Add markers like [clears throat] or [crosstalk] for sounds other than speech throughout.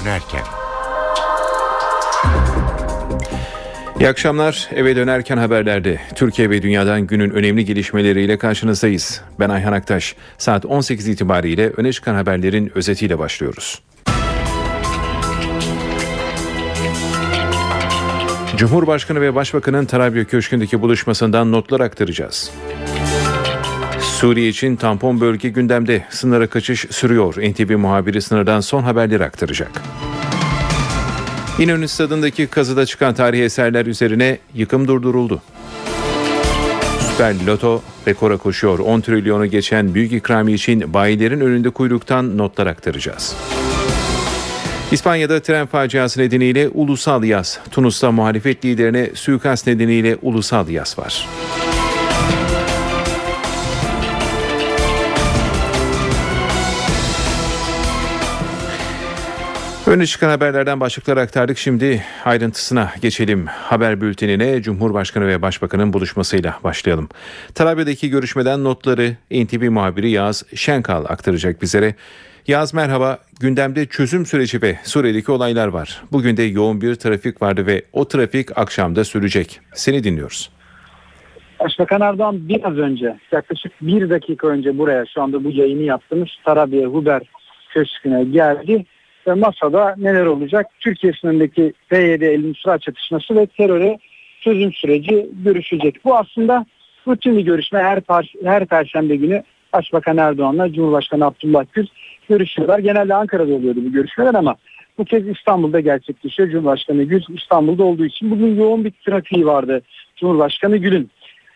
dönerken. İyi akşamlar. Eve dönerken haberlerde Türkiye ve dünyadan günün önemli gelişmeleriyle karşınızdayız. Ben Ayhan Aktaş. Saat 18 itibariyle öne çıkan haberlerin özetiyle başlıyoruz. Cumhurbaşkanı ve Başbakanın Tarabya Köşkü'ndeki buluşmasından notlar aktaracağız. Suriye için tampon bölge gündemde. Sınıra kaçış sürüyor. NTV muhabiri sınırdan son haberleri aktaracak. İnönü Stadı'ndaki kazıda çıkan tarihi eserler üzerine yıkım durduruldu. Süper Loto rekora koşuyor. 10 trilyonu geçen büyük ikramiye için bayilerin önünde kuyruktan notlar aktaracağız. İspanya'da tren faciası nedeniyle ulusal yaz. Tunus'ta muhalefet liderine suikast nedeniyle ulusal yaz var. Öne çıkan haberlerden başlıklar aktardık. Şimdi ayrıntısına geçelim. Haber bültenine Cumhurbaşkanı ve Başbakanın buluşmasıyla başlayalım. Tarabya'daki görüşmeden notları NTV muhabiri Yağız Şenkal aktaracak bizlere. Yaz merhaba. Gündemde çözüm süreci ve Suriye'deki olaylar var. Bugün de yoğun bir trafik vardı ve o trafik akşamda sürecek. Seni dinliyoruz. Başbakan Erdoğan biraz önce yaklaşık bir dakika önce buraya şu anda bu yayını yaptığımız Tarabya Huber Köşkü'ne geldi ve masada neler olacak? Türkiye sınırındaki PYD el Nusra çatışması ve teröre çözüm süreci görüşecek. Bu aslında rutin bir görüşme her, her perşembe günü Başbakan Erdoğan'la Cumhurbaşkanı Abdullah Gül görüşüyorlar. Genelde Ankara'da oluyordu bu görüşmeler ama bu kez İstanbul'da gerçekleşiyor. Cumhurbaşkanı Gül İstanbul'da olduğu için bugün yoğun bir trafiği vardı Cumhurbaşkanı Gül'ün.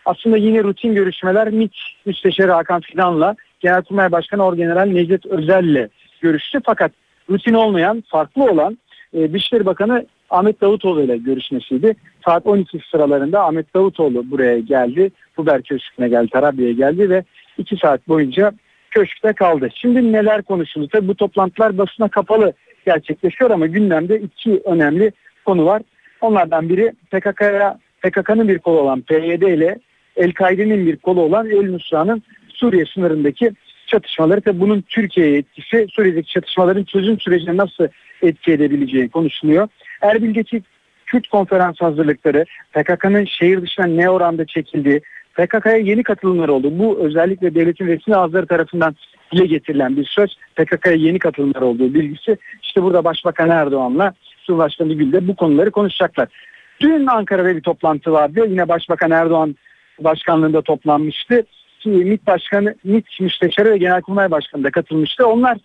Aslında yine rutin görüşmeler MİT Müsteşarı Hakan Fidan'la Genelkurmay Başkanı Orgeneral Necdet Özel'le görüştü. Fakat rutin olmayan, farklı olan e, Dışişleri Bakanı Ahmet Davutoğlu ile görüşmesiydi. Saat 12 sıralarında Ahmet Davutoğlu buraya geldi. Fuber Köşkü'ne geldi, Tarabya'ya geldi ve 2 saat boyunca köşkte kaldı. Şimdi neler konuşuldu? Tabii bu toplantılar basına kapalı gerçekleşiyor ama gündemde iki önemli konu var. Onlardan biri PKK'ya PKK'nın bir kolu olan PYD ile El-Kaide'nin bir kolu olan El-Nusra'nın Suriye sınırındaki çatışmaları tabi bunun Türkiye'ye etkisi Suriye'deki çatışmaların çözüm sürecine nasıl etki edebileceği konuşuluyor. Erbil'deki Kürt konferans hazırlıkları PKK'nın şehir dışına ne oranda çekildiği, PKK'ya yeni katılımlar oldu. Bu özellikle devletin resmi ağızları tarafından dile getirilen bir söz. PKK'ya yeni katılımlar olduğu bilgisi. İşte burada Başbakan Erdoğan'la Cumhurbaşkanı Gül de bu konuları konuşacaklar. Dün Ankara'da bir toplantı vardı. Yine Başbakan Erdoğan başkanlığında toplanmıştı. MİT Başkanı, MİT Müsteşarı ve Genelkurmay Başkanı da katılmıştı. Onlar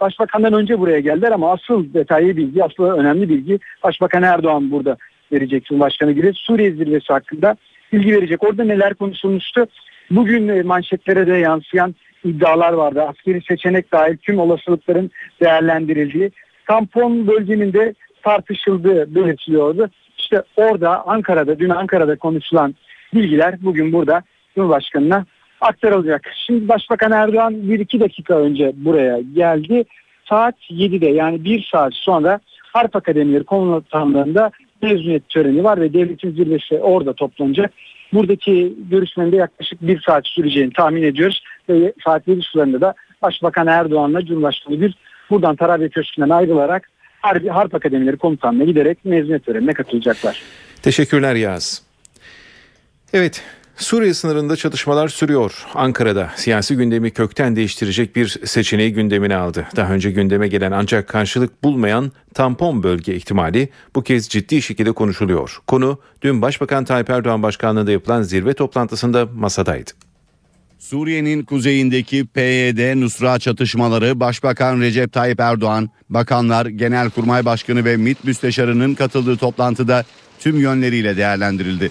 Başbakan'dan önce buraya geldiler ama asıl detaylı bilgi, asıl önemli bilgi Başbakan Erdoğan burada verecek Cumhurbaşkanı gibi Suriye zirvesi hakkında bilgi verecek. Orada neler konuşulmuştu? Bugün e, manşetlere de yansıyan iddialar vardı. Askeri seçenek dahil tüm olasılıkların değerlendirildiği. Tampon bölgenin de tartışıldığı belirtiliyordu. İşte orada Ankara'da, dün Ankara'da konuşulan bilgiler bugün burada Cumhurbaşkanı'na aktarılacak. Şimdi Başbakan Erdoğan bir iki dakika önce buraya geldi. Saat 7'de yani bir saat sonra Harp Akademileri komutanlığında mezuniyet töreni var ve devletin zirvesi orada toplanacak. Buradaki görüşmenin de yaklaşık bir saat süreceğini tahmin ediyoruz. Ve saat 7 sularında da Başbakan Erdoğan'la Cumhurbaşkanı Gül buradan Tarabya Köşkü'nden ayrılarak Harp, Harp Akademileri Komutanlığı'na giderek mezuniyet törenine katılacaklar. Teşekkürler Yaz. Evet Suriye sınırında çatışmalar sürüyor. Ankara'da siyasi gündemi kökten değiştirecek bir seçeneği gündemine aldı. Daha önce gündeme gelen ancak karşılık bulmayan tampon bölge ihtimali bu kez ciddi şekilde konuşuluyor. Konu dün Başbakan Tayyip Erdoğan başkanlığında yapılan zirve toplantısında masadaydı. Suriye'nin kuzeyindeki PYD Nusra çatışmaları Başbakan Recep Tayyip Erdoğan, bakanlar, Genelkurmay Başkanı ve MİT Müsteşarı'nın katıldığı toplantıda tüm yönleriyle değerlendirildi.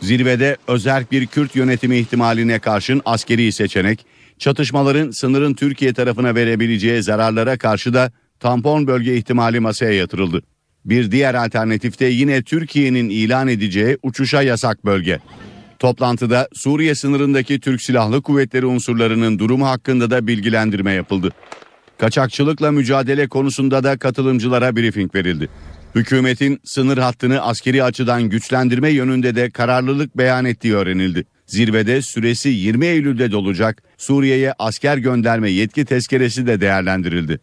Zirvede özerk bir Kürt yönetimi ihtimaline karşın askeri seçenek, çatışmaların sınırın Türkiye tarafına verebileceği zararlara karşı da tampon bölge ihtimali masaya yatırıldı. Bir diğer alternatifte yine Türkiye'nin ilan edeceği uçuşa yasak bölge. Toplantıda Suriye sınırındaki Türk Silahlı Kuvvetleri unsurlarının durumu hakkında da bilgilendirme yapıldı. Kaçakçılıkla mücadele konusunda da katılımcılara briefing verildi. Hükümetin sınır hattını askeri açıdan güçlendirme yönünde de kararlılık beyan ettiği öğrenildi. Zirvede süresi 20 Eylül'de dolacak Suriye'ye asker gönderme yetki tezkeresi de değerlendirildi.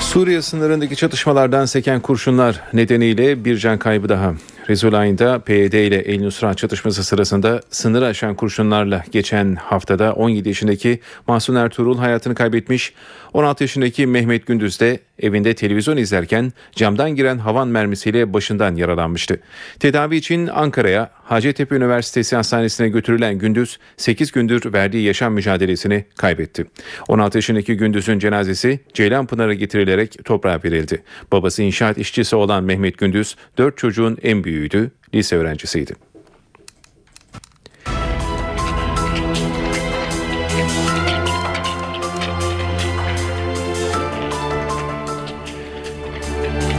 Suriye sınırındaki çatışmalardan seken kurşunlar nedeniyle bir can kaybı daha. Rezulayn'da PYD ile El Nusra çatışması sırasında sınır aşan kurşunlarla geçen haftada 17 yaşındaki Mahsun Ertuğrul hayatını kaybetmiş. 16 yaşındaki Mehmet Gündüz de evinde televizyon izlerken camdan giren havan mermisiyle başından yaralanmıştı. Tedavi için Ankara'ya Hacettepe Üniversitesi Hastanesi'ne götürülen Gündüz 8 gündür verdiği yaşam mücadelesini kaybetti. 16 yaşındaki Gündüz'ün cenazesi Ceylanpınar'a getirilerek toprağa verildi. Babası inşaat işçisi olan Mehmet Gündüz 4 çocuğun en büyüğüydü, lise öğrencisiydi.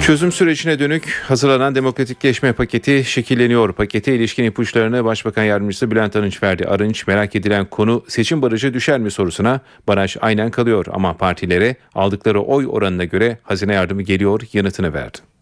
Çözüm sürecine dönük hazırlanan demokratikleşme paketi şekilleniyor. Pakete ilişkin ipuçlarını Başbakan Yardımcısı Bülent Arınç verdi. Arınç merak edilen konu seçim barajı düşer mi sorusuna baraj aynen kalıyor ama partilere aldıkları oy oranına göre hazine yardımı geliyor yanıtını verdi.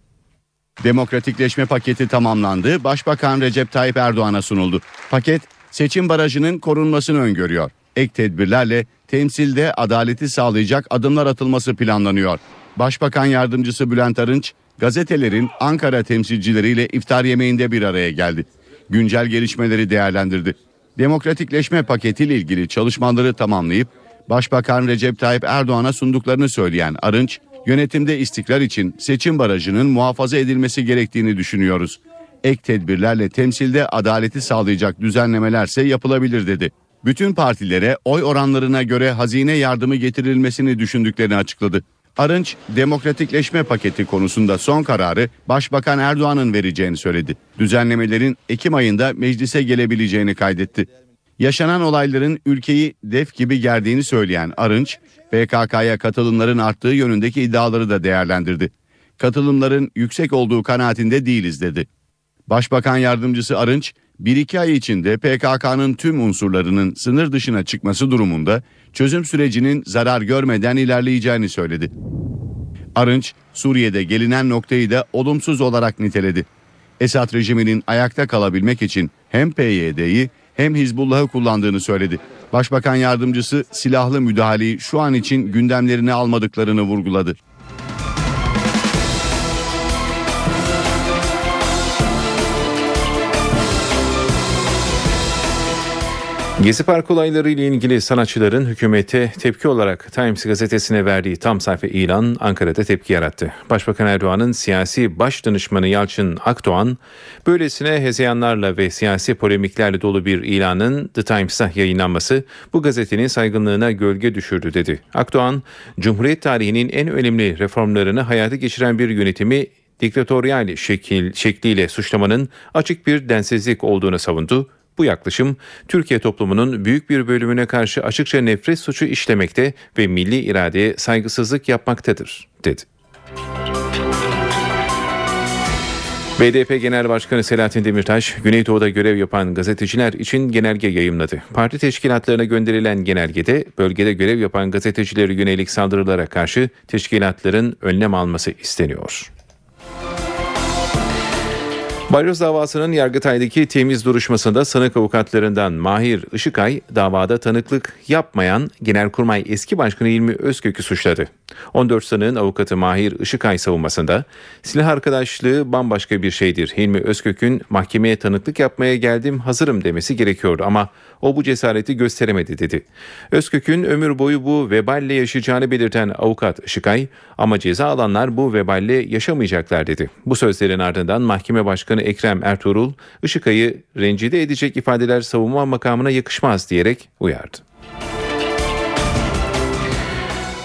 Demokratikleşme paketi tamamlandı. Başbakan Recep Tayyip Erdoğan'a sunuldu. Paket seçim barajının korunmasını öngörüyor. Ek tedbirlerle temsilde adaleti sağlayacak adımlar atılması planlanıyor. Başbakan Yardımcısı Bülent Arınç, gazetelerin Ankara temsilcileriyle iftar yemeğinde bir araya geldi. Güncel gelişmeleri değerlendirdi. Demokratikleşme paketiyle ilgili çalışmaları tamamlayıp Başbakan Recep Tayyip Erdoğan'a sunduklarını söyleyen Arınç, yönetimde istikrar için seçim barajının muhafaza edilmesi gerektiğini düşünüyoruz. Ek tedbirlerle temsilde adaleti sağlayacak düzenlemelerse yapılabilir dedi. Bütün partilere oy oranlarına göre hazine yardımı getirilmesini düşündüklerini açıkladı. Arınç, demokratikleşme paketi konusunda son kararı Başbakan Erdoğan'ın vereceğini söyledi. Düzenlemelerin Ekim ayında meclise gelebileceğini kaydetti. Yaşanan olayların ülkeyi def gibi gerdiğini söyleyen Arınç, PKK'ya katılımların arttığı yönündeki iddiaları da değerlendirdi. Katılımların yüksek olduğu kanaatinde değiliz dedi. Başbakan yardımcısı Arınç, bir iki ay içinde PKK'nın tüm unsurlarının sınır dışına çıkması durumunda çözüm sürecinin zarar görmeden ilerleyeceğini söyledi. Arınç, Suriye'de gelinen noktayı da olumsuz olarak niteledi. Esad rejiminin ayakta kalabilmek için hem PYD'yi hem Hizbullah'ı kullandığını söyledi. Başbakan yardımcısı silahlı müdahaleyi şu an için gündemlerine almadıklarını vurguladı. Gezi Park olayları ile ilgili sanatçıların hükümete tepki olarak Times gazetesine verdiği tam sayfa ilan Ankara'da tepki yarattı. Başbakan Erdoğan'ın siyasi baş danışmanı Yalçın Akdoğan, böylesine hezeyanlarla ve siyasi polemiklerle dolu bir ilanın The Times'ta yayınlanması bu gazetenin saygınlığına gölge düşürdü dedi. Akdoğan, Cumhuriyet tarihinin en önemli reformlarını hayata geçiren bir yönetimi diktatöryal şekil, şekliyle suçlamanın açık bir densizlik olduğunu savundu. Bu yaklaşım Türkiye toplumunun büyük bir bölümüne karşı açıkça nefret suçu işlemekte ve milli iradeye saygısızlık yapmaktadır, dedi. BDP Genel Başkanı Selahattin Demirtaş, Güneydoğu'da görev yapan gazeteciler için genelge yayımladı. Parti teşkilatlarına gönderilen genelgede bölgede görev yapan gazetecilere yönelik saldırılara karşı teşkilatların önlem alması isteniyor. Balyoz davasının Yargıtay'daki temiz duruşmasında sanık avukatlarından Mahir Işıkay davada tanıklık yapmayan Genelkurmay eski başkanı İlmi Özkök'ü suçladı. 14 sanığın avukatı Mahir Işıkay savunmasında silah arkadaşlığı bambaşka bir şeydir. Hilmi Özkök'ün mahkemeye tanıklık yapmaya geldim hazırım demesi gerekiyordu ama o bu cesareti gösteremedi dedi. Özkök'ün ömür boyu bu veballe yaşayacağını belirten avukat Işıkay ama ceza alanlar bu veballe yaşamayacaklar dedi. Bu sözlerin ardından mahkeme başkanı Ekrem Ertuğrul Işıkay'ı rencide edecek ifadeler savunma makamına yakışmaz diyerek uyardı.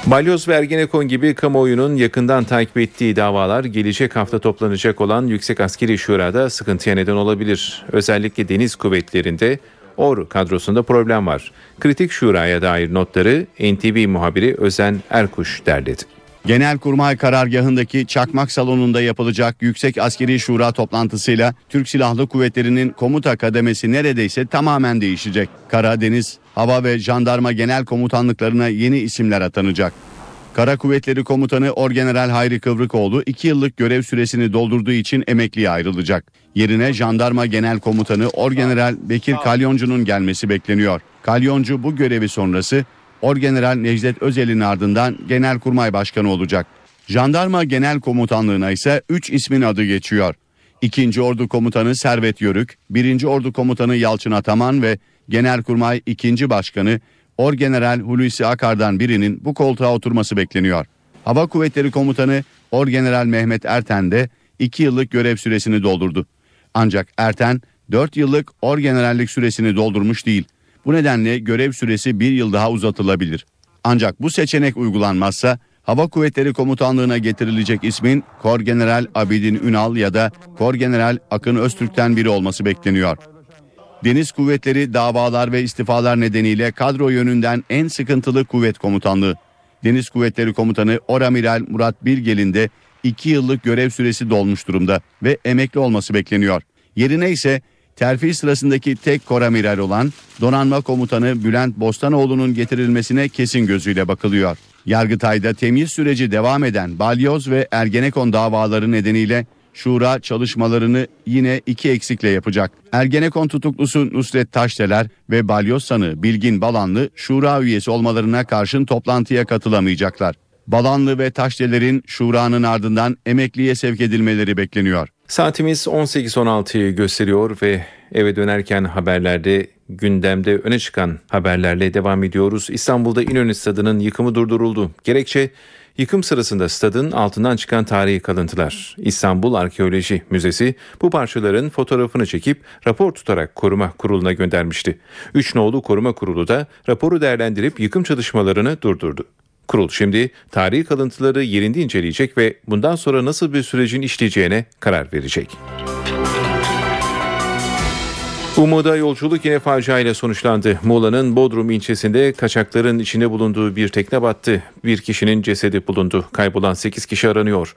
Balyoz ve Ergenekon gibi kamuoyunun yakından takip ettiği davalar gelecek hafta toplanacak olan Yüksek Askeri Şura'da sıkıntıya neden olabilir. Özellikle deniz kuvvetlerinde OR kadrosunda problem var. Kritik şuraya dair notları NTV muhabiri Özen Erkuş derledi. Genelkurmay karargahındaki Çakmak Salonu'nda yapılacak Yüksek Askeri Şura toplantısıyla Türk Silahlı Kuvvetleri'nin komuta kademesi neredeyse tamamen değişecek. Kara, deniz, hava ve jandarma genel komutanlıklarına yeni isimler atanacak. Kara Kuvvetleri Komutanı Orgeneral Hayri Kıvrıkoğlu 2 yıllık görev süresini doldurduğu için emekliye ayrılacak. Yerine Jandarma Genel Komutanı Orgeneral Bekir Kalyoncu'nun gelmesi bekleniyor. Kalyoncu bu görevi sonrası Orgeneral Necdet Özel'in ardından Genelkurmay Başkanı olacak. Jandarma Genel Komutanlığı'na ise 3 ismin adı geçiyor. 2. Ordu Komutanı Servet Yörük, 1. Ordu Komutanı Yalçın Ataman ve Genelkurmay 2. Başkanı Orgeneral Hulusi Akar'dan birinin bu koltuğa oturması bekleniyor. Hava Kuvvetleri Komutanı Orgeneral Mehmet Erten de 2 yıllık görev süresini doldurdu. Ancak Erten 4 yıllık orgenerallik süresini doldurmuş değil. Bu nedenle görev süresi bir yıl daha uzatılabilir. Ancak bu seçenek uygulanmazsa Hava Kuvvetleri Komutanlığı'na getirilecek ismin Kor General Abidin Ünal ya da Kor General Akın Öztürk'ten biri olması bekleniyor. Deniz Kuvvetleri davalar ve istifalar nedeniyle kadro yönünden en sıkıntılı kuvvet komutanlığı. Deniz Kuvvetleri Komutanı Oramiral Murat Bilgel'in de 2 yıllık görev süresi dolmuş durumda ve emekli olması bekleniyor. Yerine ise terfi sırasındaki tek koramiral olan Donanma Komutanı Bülent Bostanoğlu'nun getirilmesine kesin gözüyle bakılıyor. Yargıtay'da temyiz süreci devam eden Balyoz ve Ergenekon davaları nedeniyle Şura çalışmalarını yine iki eksikle yapacak. Ergenekon tutuklusu Nusret Taşdeler ve Balyoz sanığı Bilgin Balanlı Şura üyesi olmalarına karşın toplantıya katılamayacaklar. Balanlı ve Taşdeler'in Şura'nın ardından emekliye sevk edilmeleri bekleniyor. Saatimiz 18.16'yı gösteriyor ve eve dönerken haberlerde gündemde öne çıkan haberlerle devam ediyoruz. İstanbul'da İnönü Stadı'nın yıkımı durduruldu. Gerekçe yıkım sırasında stadın altından çıkan tarihi kalıntılar. İstanbul Arkeoloji Müzesi bu parçaların fotoğrafını çekip rapor tutarak koruma kuruluna göndermişti. Üç nolu koruma kurulu da raporu değerlendirip yıkım çalışmalarını durdurdu. Kurul şimdi tarihi kalıntıları yerinde inceleyecek ve bundan sonra nasıl bir sürecin işleyeceğine karar verecek. Umuda yolculuk yine faciayla sonuçlandı. Muğla'nın Bodrum ilçesinde kaçakların içinde bulunduğu bir tekne battı. Bir kişinin cesedi bulundu. Kaybolan 8 kişi aranıyor.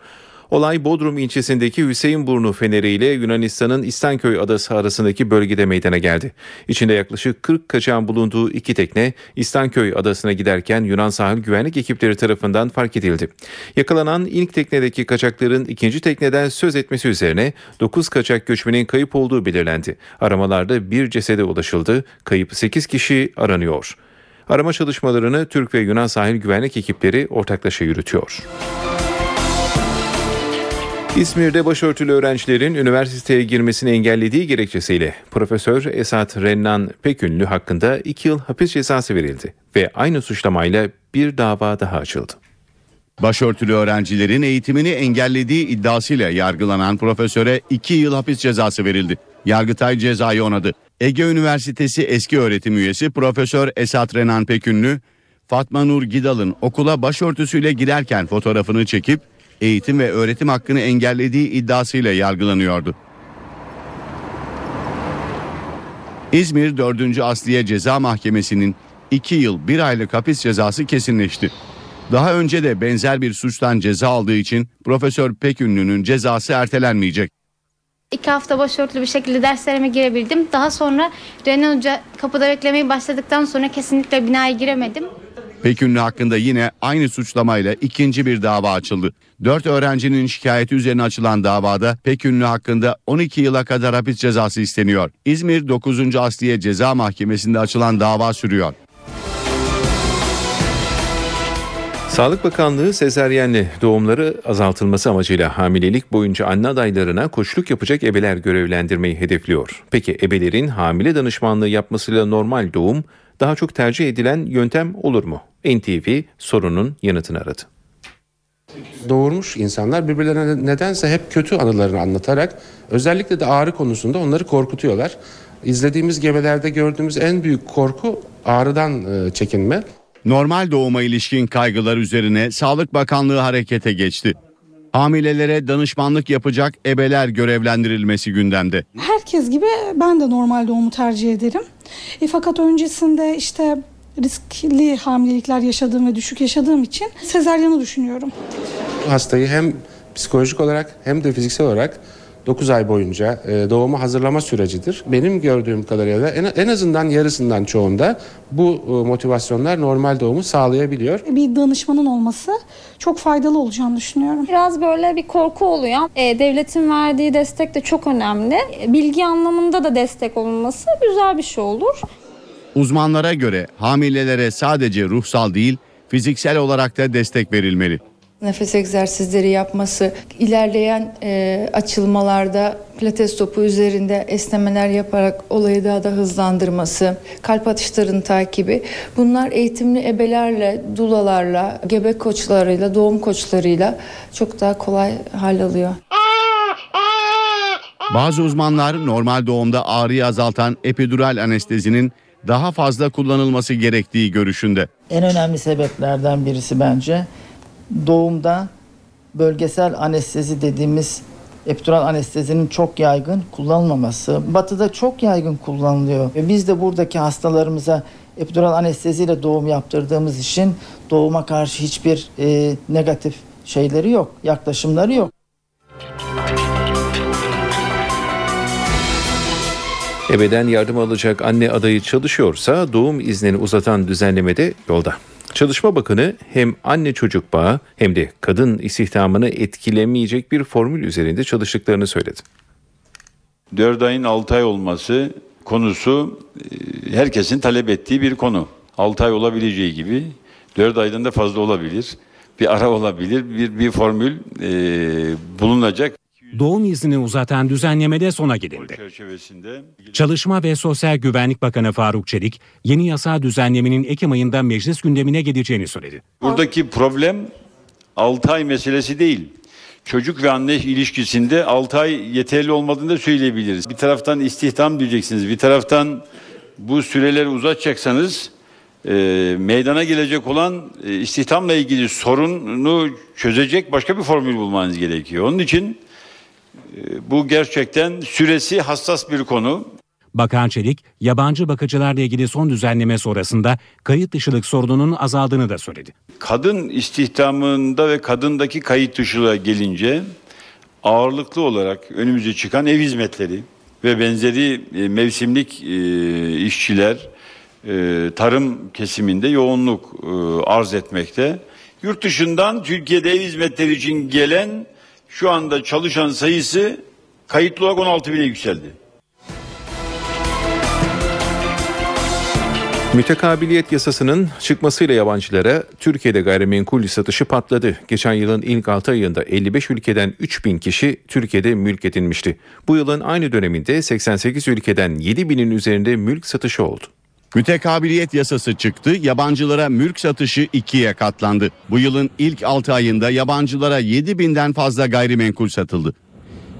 Olay Bodrum ilçesindeki Hüseyinburnu Feneri ile Yunanistan'ın İstanköy adası arasındaki bölgede meydana geldi. İçinde yaklaşık 40 kaçağın bulunduğu iki tekne İstanköy adasına giderken Yunan sahil güvenlik ekipleri tarafından fark edildi. Yakalanan ilk teknedeki kaçakların ikinci tekneden söz etmesi üzerine 9 kaçak göçmenin kayıp olduğu belirlendi. Aramalarda bir cesede ulaşıldı. Kayıp 8 kişi aranıyor. Arama çalışmalarını Türk ve Yunan sahil güvenlik ekipleri ortaklaşa yürütüyor. İzmir'de başörtülü öğrencilerin üniversiteye girmesini engellediği gerekçesiyle Profesör Esat Rennan Pekünlü hakkında 2 yıl hapis cezası verildi ve aynı suçlamayla bir dava daha açıldı. Başörtülü öğrencilerin eğitimini engellediği iddiasıyla yargılanan profesöre 2 yıl hapis cezası verildi. Yargıtay cezayı onadı. Ege Üniversitesi eski öğretim üyesi Profesör Esat Renan Pekünlü, Fatma Nur Gidal'ın okula başörtüsüyle girerken fotoğrafını çekip eğitim ve öğretim hakkını engellediği iddiasıyla yargılanıyordu. İzmir 4. Asliye Ceza Mahkemesi'nin 2 yıl 1 aylık hapis cezası kesinleşti. Daha önce de benzer bir suçtan ceza aldığı için Profesör Pekünlü'nün cezası ertelenmeyecek. İki hafta başörtülü bir şekilde derslerime girebildim. Daha sonra Renan Hoca kapıda beklemeyi başladıktan sonra kesinlikle binaya giremedim. Pekünlü hakkında yine aynı suçlamayla ikinci bir dava açıldı. Dört öğrencinin şikayeti üzerine açılan davada Pekünlü hakkında 12 yıla kadar hapis cezası isteniyor. İzmir 9. Asliye Ceza Mahkemesi'nde açılan dava sürüyor. Sağlık Bakanlığı sezeryenli doğumları azaltılması amacıyla hamilelik boyunca anne adaylarına koçluk yapacak ebeler görevlendirmeyi hedefliyor. Peki ebelerin hamile danışmanlığı yapmasıyla normal doğum daha çok tercih edilen yöntem olur mu? NTV sorunun yanıtını aradı. Doğurmuş insanlar birbirlerine nedense hep kötü anılarını anlatarak özellikle de ağrı konusunda onları korkutuyorlar. İzlediğimiz gebelerde gördüğümüz en büyük korku ağrıdan e, çekinme. Normal doğuma ilişkin kaygılar üzerine Sağlık Bakanlığı harekete geçti. Hamilelere danışmanlık yapacak ebeler görevlendirilmesi gündemde. Herkes gibi ben de normal doğumu tercih ederim. E, fakat öncesinde işte riskli hamilelikler yaşadığım ve düşük yaşadığım için sezaryanı düşünüyorum. Hastayı hem psikolojik olarak hem de fiziksel olarak 9 ay boyunca e, doğuma hazırlama sürecidir. Benim gördüğüm kadarıyla en, azından yarısından çoğunda bu e, motivasyonlar normal doğumu sağlayabiliyor. Bir danışmanın olması çok faydalı olacağını düşünüyorum. Biraz böyle bir korku oluyor. E, devletin verdiği destek de çok önemli. Bilgi anlamında da destek olunması güzel bir şey olur. Uzmanlara göre hamilelere sadece ruhsal değil fiziksel olarak da destek verilmeli. Nefes egzersizleri yapması, ilerleyen e, açılmalarda pilates topu üzerinde esnemeler yaparak olayı daha da hızlandırması, kalp atışlarının takibi. Bunlar eğitimli ebelerle, dulalarla, gebe koçlarıyla, doğum koçlarıyla çok daha kolay hal alıyor. Bazı uzmanlar normal doğumda ağrıyı azaltan epidural anestezinin daha fazla kullanılması gerektiği görüşünde. En önemli sebeplerden birisi bence doğumda bölgesel anestezi dediğimiz epidural anestezinin çok yaygın kullanılmaması. Batı'da çok yaygın kullanılıyor ve biz de buradaki hastalarımıza epidural anesteziyle doğum yaptırdığımız için doğuma karşı hiçbir e, negatif şeyleri yok, yaklaşımları yok. Ebeden yardım alacak anne adayı çalışıyorsa doğum iznini uzatan düzenlemede yolda. Çalışma Bakanı hem anne çocuk bağı hem de kadın istihdamını etkilemeyecek bir formül üzerinde çalıştıklarını söyledi. 4 ayın 6 ay olması konusu e, herkesin talep ettiği bir konu. 6 ay olabileceği gibi 4 aydan da fazla olabilir. Bir ara olabilir, bir, bir formül e, bulunacak. Doğum iznini uzatan düzenlemede sona gelindi. çerçevesinde Çalışma ve Sosyal Güvenlik Bakanı Faruk Çelik, yeni yasa düzenlemenin Ekim ayında meclis gündemine geleceğini söyledi. buradaki problem 6 ay meselesi değil. Çocuk ve anne ilişkisinde 6 ay yeterli olmadığını da söyleyebiliriz. Bir taraftan istihdam diyeceksiniz, bir taraftan bu süreleri uzatacaksanız e, meydana gelecek olan e, istihdamla ilgili sorunu çözecek başka bir formül bulmanız gerekiyor. Onun için bu gerçekten süresi hassas bir konu. Bakan Çelik, yabancı bakıcılarla ilgili son düzenleme sonrasında kayıt dışılık sorununun azaldığını da söyledi. Kadın istihdamında ve kadındaki kayıt dışılığa gelince ağırlıklı olarak önümüze çıkan ev hizmetleri ve benzeri e, mevsimlik e, işçiler e, tarım kesiminde yoğunluk arz etmekte. Yurt dışından Türkiye'de ev hizmetleri için gelen şu anda çalışan sayısı kayıtlı olarak 16 bine yükseldi. Mütekabiliyet yasasının çıkmasıyla yabancılara Türkiye'de gayrimenkul satışı patladı. Geçen yılın ilk 6 ayında 55 ülkeden 3000 kişi Türkiye'de mülk edinmişti. Bu yılın aynı döneminde 88 ülkeden 7000'in üzerinde mülk satışı oldu. Mütekabiliyet yasası çıktı, yabancılara mülk satışı ikiye katlandı. Bu yılın ilk 6 ayında yabancılara 7 binden fazla gayrimenkul satıldı.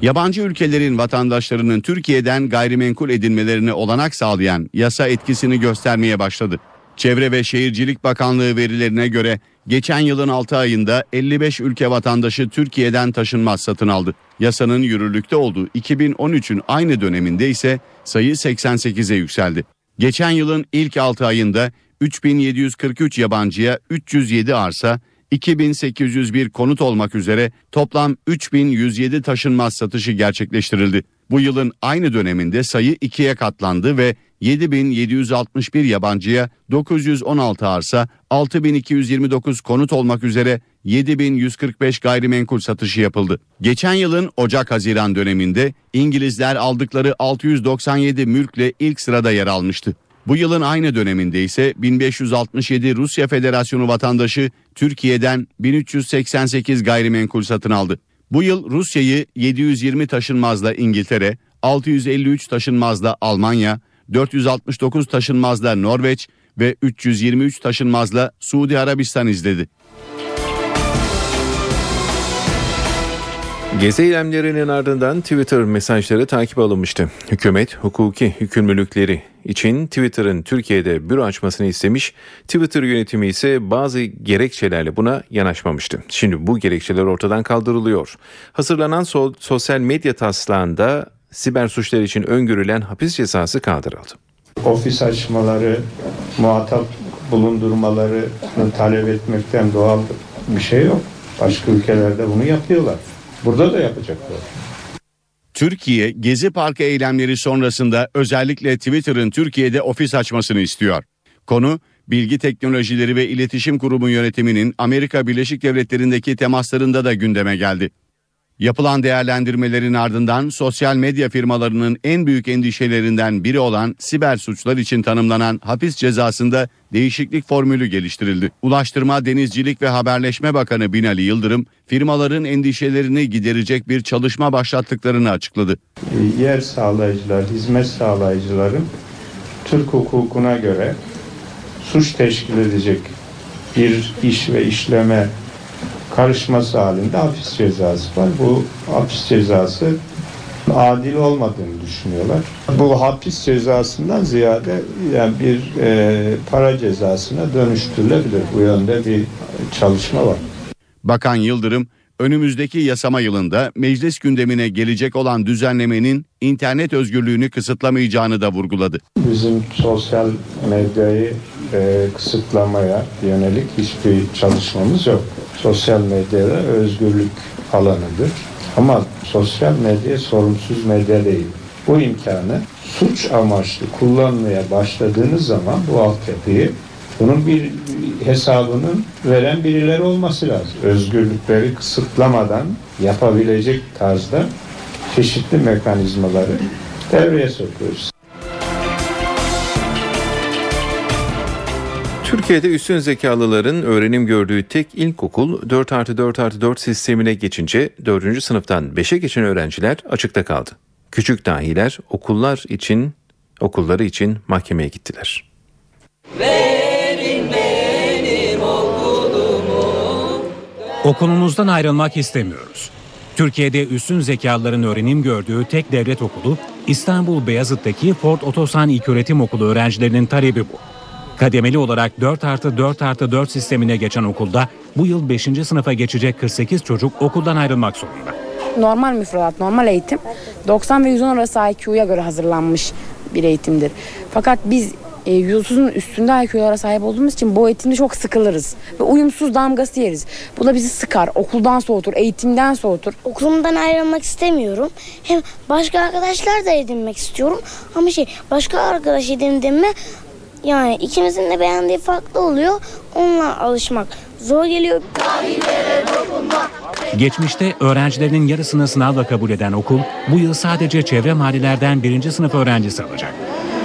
Yabancı ülkelerin vatandaşlarının Türkiye'den gayrimenkul edinmelerine olanak sağlayan yasa etkisini göstermeye başladı. Çevre ve Şehircilik Bakanlığı verilerine göre geçen yılın 6 ayında 55 ülke vatandaşı Türkiye'den taşınmaz satın aldı. Yasanın yürürlükte olduğu 2013'ün aynı döneminde ise sayı 88'e yükseldi. Geçen yılın ilk 6 ayında 3743 yabancıya 307 arsa, 2801 konut olmak üzere toplam 3107 taşınmaz satışı gerçekleştirildi. Bu yılın aynı döneminde sayı ikiye katlandı ve 7761 yabancıya 916 arsa, 6229 konut olmak üzere 7145 gayrimenkul satışı yapıldı. Geçen yılın Ocak-Haziran döneminde İngilizler aldıkları 697 mülkle ilk sırada yer almıştı. Bu yılın aynı döneminde ise 1567 Rusya Federasyonu vatandaşı Türkiye'den 1388 gayrimenkul satın aldı. Bu yıl Rusya'yı 720 taşınmazla İngiltere, 653 taşınmazla Almanya, 469 taşınmazla Norveç ve 323 taşınmazla Suudi Arabistan izledi. Gezi eylemlerinin ardından Twitter mesajları takip alınmıştı. Hükümet hukuki yükümlülükleri için Twitter'ın Türkiye'de büro açmasını istemiş. Twitter yönetimi ise bazı gerekçelerle buna yanaşmamıştı. Şimdi bu gerekçeler ortadan kaldırılıyor. Hazırlanan so- sosyal medya taslağında siber suçlar için öngörülen hapis cezası kaldırıldı. ofis açmaları, muhatap bulundurmalarını talep etmekten doğal bir şey yok. Başka ülkelerde bunu yapıyorlar. Burada da yapacaklar. Türkiye Gezi Parkı eylemleri sonrasında özellikle Twitter'ın Türkiye'de ofis açmasını istiyor. Konu Bilgi Teknolojileri ve İletişim Kurumu yönetiminin Amerika Birleşik Devletleri'ndeki temaslarında da gündeme geldi. Yapılan değerlendirmelerin ardından sosyal medya firmalarının en büyük endişelerinden biri olan siber suçlar için tanımlanan hapis cezasında değişiklik formülü geliştirildi. Ulaştırma, Denizcilik ve Haberleşme Bakanı Binali Yıldırım firmaların endişelerini giderecek bir çalışma başlattıklarını açıkladı. yer sağlayıcılar, hizmet sağlayıcıların Türk hukukuna göre suç teşkil edecek bir iş ve işleme karışması halinde hapis cezası var. Bu hapis cezası adil olmadığını düşünüyorlar. Bu hapis cezasından ziyade yani bir e, para cezasına dönüştürülebilir. Bu yönde bir çalışma var. Bakan Yıldırım önümüzdeki yasama yılında meclis gündemine gelecek olan düzenlemenin internet özgürlüğünü kısıtlamayacağını da vurguladı. Bizim sosyal medyayı e, kısıtlamaya yönelik hiçbir çalışmamız yok. Sosyal medyada özgürlük alanıdır. Ama sosyal medya sorumsuz medya değil. Bu imkanı suç amaçlı kullanmaya başladığınız zaman bu altyapıyı bunun bir hesabının veren birileri olması lazım. Özgürlükleri kısıtlamadan yapabilecek tarzda çeşitli mekanizmaları devreye sokuyoruz. Türkiye'de üstün zekalıların öğrenim gördüğü tek ilkokul 4 artı 4 artı 4 sistemine geçince 4. sınıftan 5'e geçen öğrenciler açıkta kaldı. Küçük dahiler okullar için okulları için mahkemeye gittiler. Okulumuzdan ayrılmak istemiyoruz. Türkiye'de üstün zekalıların öğrenim gördüğü tek devlet okulu İstanbul Beyazıt'taki Ford Otosan İlköğretim Okulu öğrencilerinin talebi bu. Kademeli olarak 4 artı 4 artı 4 sistemine geçen okulda bu yıl 5. sınıfa geçecek 48 çocuk okuldan ayrılmak zorunda. Normal müfredat, normal eğitim 90 ve 110 arası IQ'ya göre hazırlanmış bir eğitimdir. Fakat biz e, 130'un üstünde IQ'lara sahip olduğumuz için bu eğitimde çok sıkılırız. Ve uyumsuz damgası yeriz. Bu da bizi sıkar, okuldan soğutur, eğitimden soğutur. Okulumdan ayrılmak istemiyorum. Hem başka arkadaşlar da edinmek istiyorum. Ama şey başka arkadaş edindim mi yani ikimizin de beğendiği farklı oluyor. Onunla alışmak zor geliyor. Geçmişte öğrencilerinin yarısını sınavla kabul eden okul bu yıl sadece çevre mahallelerden birinci sınıf öğrencisi alacak.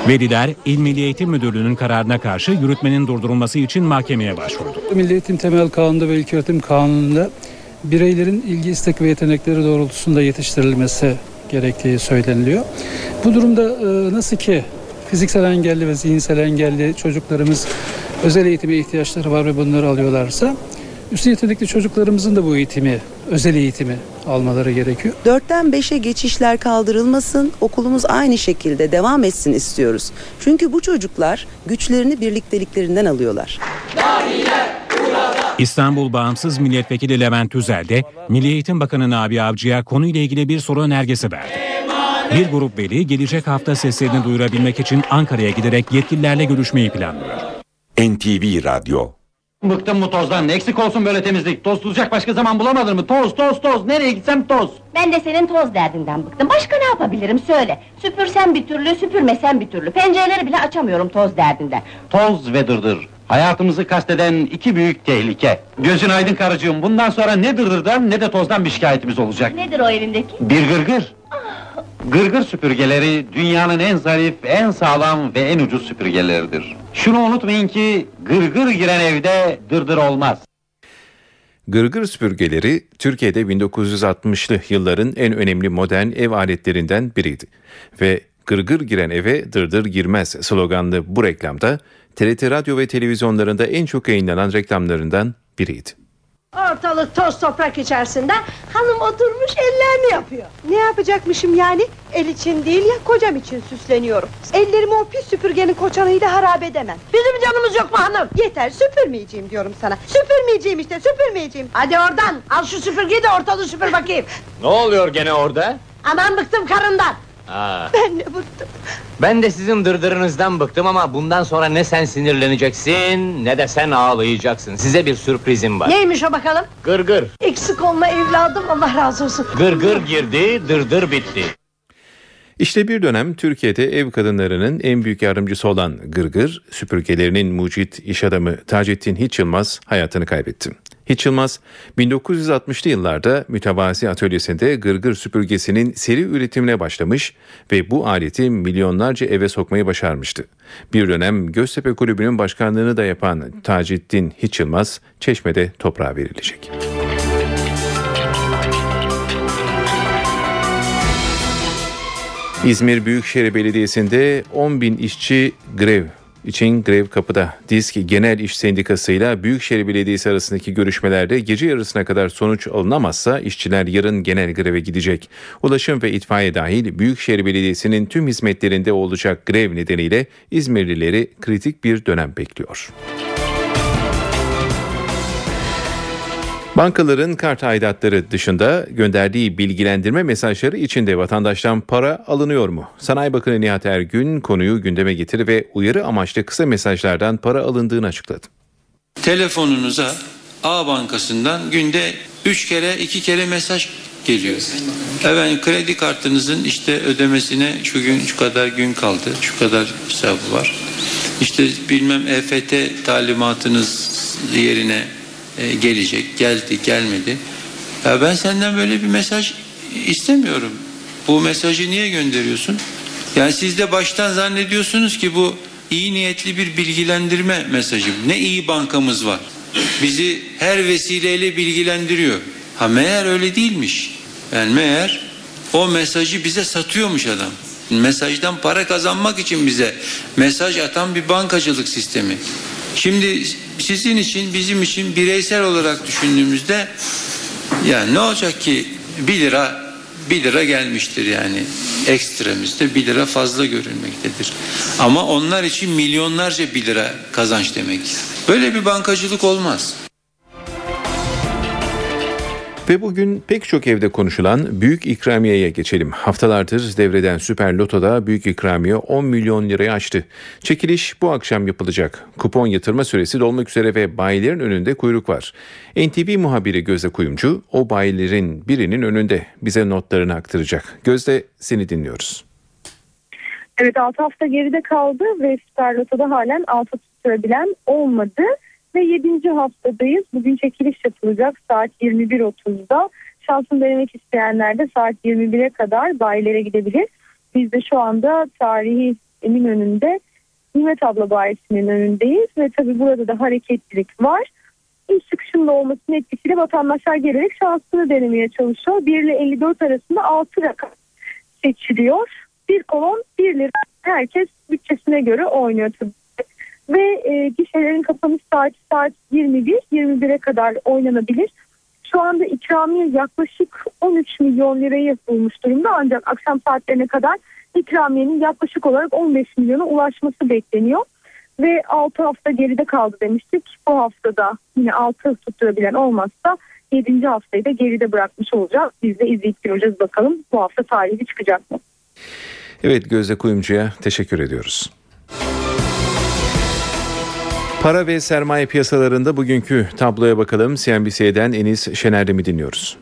Veliler İl Milli Eğitim Müdürlüğü'nün kararına karşı yürütmenin durdurulması için mahkemeye başvurdu. Milli Eğitim Temel Kanunu'nda ve İlköğretim Kanunu'nda bireylerin ilgi, istek ve yetenekleri doğrultusunda yetiştirilmesi gerektiği söyleniliyor. Bu durumda e, nasıl ki fiziksel engelli ve zihinsel engelli çocuklarımız özel eğitime ihtiyaçları var ve bunları alıyorlarsa üstün yetenekli çocuklarımızın da bu eğitimi, özel eğitimi almaları gerekiyor. 4'ten 5'e geçişler kaldırılmasın, okulumuz aynı şekilde devam etsin istiyoruz. Çünkü bu çocuklar güçlerini birlikteliklerinden alıyorlar. İstanbul Bağımsız Milletvekili Levent Tüzel de Milli Eğitim Bakanı Nabi Avcı'ya konuyla ilgili bir soru önergesi verdi. Bir grup veli gelecek hafta seslerini duyurabilmek için Ankara'ya giderek yetkililerle görüşmeyi planlıyor. NTV Radyo Bıktım bu tozdan. Eksik olsun böyle temizlik. Toz tutacak başka zaman bulamadın mı? Toz, toz, toz. Nereye gitsem toz. Ben de senin toz derdinden bıktım. Başka ne yapabilirim söyle. Süpürsem bir türlü, süpürmesem bir türlü. Pencereleri bile açamıyorum toz derdinden. Toz ve dırdır. Hayatımızı kasteden iki büyük tehlike. Gözün aydın karıcığım. Bundan sonra ne dırdırdan ne de tozdan bir şikayetimiz olacak. Nedir o elindeki? Bir gırgır. Gırgır süpürgeleri dünyanın en zarif, en sağlam ve en ucuz süpürgeleridir. Şunu unutmayın ki gırgır giren evde dırdır olmaz. Gırgır süpürgeleri Türkiye'de 1960'lı yılların en önemli modern ev aletlerinden biriydi. Ve gırgır giren eve dırdır girmez sloganlı bu reklamda TRT radyo ve televizyonlarında en çok yayınlanan reklamlarından biriydi. Ortalık toz toprak içerisinde hanım oturmuş ellerini yapıyor. Ne yapacakmışım yani? El için değil ya kocam için süsleniyorum. Ellerimi o pis süpürgenin koçanıyla harap edemem. Bizim canımız yok mu hanım? Yeter süpürmeyeceğim diyorum sana. Süpürmeyeceğim işte süpürmeyeceğim. Hadi oradan al şu süpürgeyi de ortalığı süpür bakayım. Ne oluyor gene orada? Aman bıktım karından. Ha. Ben ne bıktım. Ben de sizin dırdırınızdan bıktım ama bundan sonra ne sen sinirleneceksin ne de sen ağlayacaksın. Size bir sürprizim var. Neymiş o bakalım? Gırgır. Eksik olma evladım Allah razı olsun. Gırgır girdi, dırdır bitti. İşte bir dönem Türkiye'de ev kadınlarının en büyük yardımcısı olan Gırgır, süpürgelerinin mucit iş adamı Taceddin Hiç Yılmaz hayatını kaybetti. Hiç Yılmaz 1960'lı yıllarda mütevazi atölyesinde gırgır süpürgesinin seri üretimine başlamış ve bu aleti milyonlarca eve sokmayı başarmıştı. Bir dönem Göztepe Kulübü'nün başkanlığını da yapan Taceddin Hiç Yılmaz Çeşme'de toprağa verilecek. İzmir Büyükşehir Belediyesi'nde 10 bin işçi grev için grev kapıda. DİSK Genel İş Sendikası ile Büyükşehir Belediyesi arasındaki görüşmelerde gece yarısına kadar sonuç alınamazsa işçiler yarın genel greve gidecek. Ulaşım ve itfaiye dahil Büyükşehir Belediyesi'nin tüm hizmetlerinde olacak grev nedeniyle İzmirlileri kritik bir dönem bekliyor. Bankaların kart aidatları dışında gönderdiği bilgilendirme mesajları içinde vatandaştan para alınıyor mu? Sanayi Bakanı Nihat Ergün konuyu gündeme getirdi ve uyarı amaçlı kısa mesajlardan para alındığını açıkladı. Telefonunuza A Bankası'ndan günde 3 kere 2 kere mesaj geliyor. Evet kredi kartınızın işte ödemesine şu gün şu kadar gün kaldı. Şu kadar hesabı var. İşte bilmem EFT talimatınız yerine e, gelecek. Geldi, gelmedi. Ya ben senden böyle bir mesaj istemiyorum. Bu mesajı niye gönderiyorsun? Yani siz de baştan zannediyorsunuz ki bu iyi niyetli bir bilgilendirme mesajı. Ne iyi bankamız var. Bizi her vesileyle bilgilendiriyor. Ha meğer öyle değilmiş. Yani meğer o mesajı bize satıyormuş adam. Mesajdan para kazanmak için bize mesaj atan bir bankacılık sistemi. Şimdi sizin için bizim için bireysel olarak düşündüğümüzde yani ne olacak ki 1 lira 1 lira gelmiştir yani ekstremizde 1 lira fazla görülmektedir. Ama onlar için milyonlarca 1 lira kazanç demek. Böyle bir bankacılık olmaz. Ve bugün pek çok evde konuşulan büyük ikramiyeye geçelim. Haftalardır devreden Süper Loto'da büyük ikramiye 10 milyon lirayı aştı. Çekiliş bu akşam yapılacak. Kupon yatırma süresi dolmak üzere ve bayilerin önünde kuyruk var. NTV muhabiri Gözde Kuyumcu o bayilerin birinin önünde bize notlarını aktaracak. Gözde seni dinliyoruz. Evet 6 hafta geride kaldı ve Süper Loto'da halen altı tutturabilen olmadı. Ve 7. haftadayız. Bugün çekiliş yapılacak saat 21.30'da. Şansını denemek isteyenler de saat 21'e kadar bayilere gidebilir. Biz de şu anda tarihi Eminönü'nde Nimet abla bayisinin önündeyiz. Ve tabii burada da hareketlilik var. İş çıkışında olmasının etkisiyle vatandaşlar gelerek şansını denemeye çalışıyor. 1 ile 54 arasında 6 rakam seçiliyor. Bir kolon 1 lira herkes bütçesine göre oynuyor tabii ve e, gişelerin kapanış saati saat 21 21'e kadar oynanabilir. Şu anda ikramiye yaklaşık 13 milyon lirayı bulmuş durumda ancak akşam saatlerine kadar ikramiyenin yaklaşık olarak 15 milyona ulaşması bekleniyor. Ve 6 hafta geride kaldı demiştik. Bu haftada yine 6 tutturabilen olmazsa 7. haftayı da geride bırakmış olacağız. Biz de izleyip göreceğiz bakalım bu hafta tarihi çıkacak mı? Evet Gözde Kuyumcu'ya teşekkür ediyoruz. Para ve sermaye piyasalarında bugünkü tabloya bakalım. CNBC'den Enis Şener'de dinliyoruz?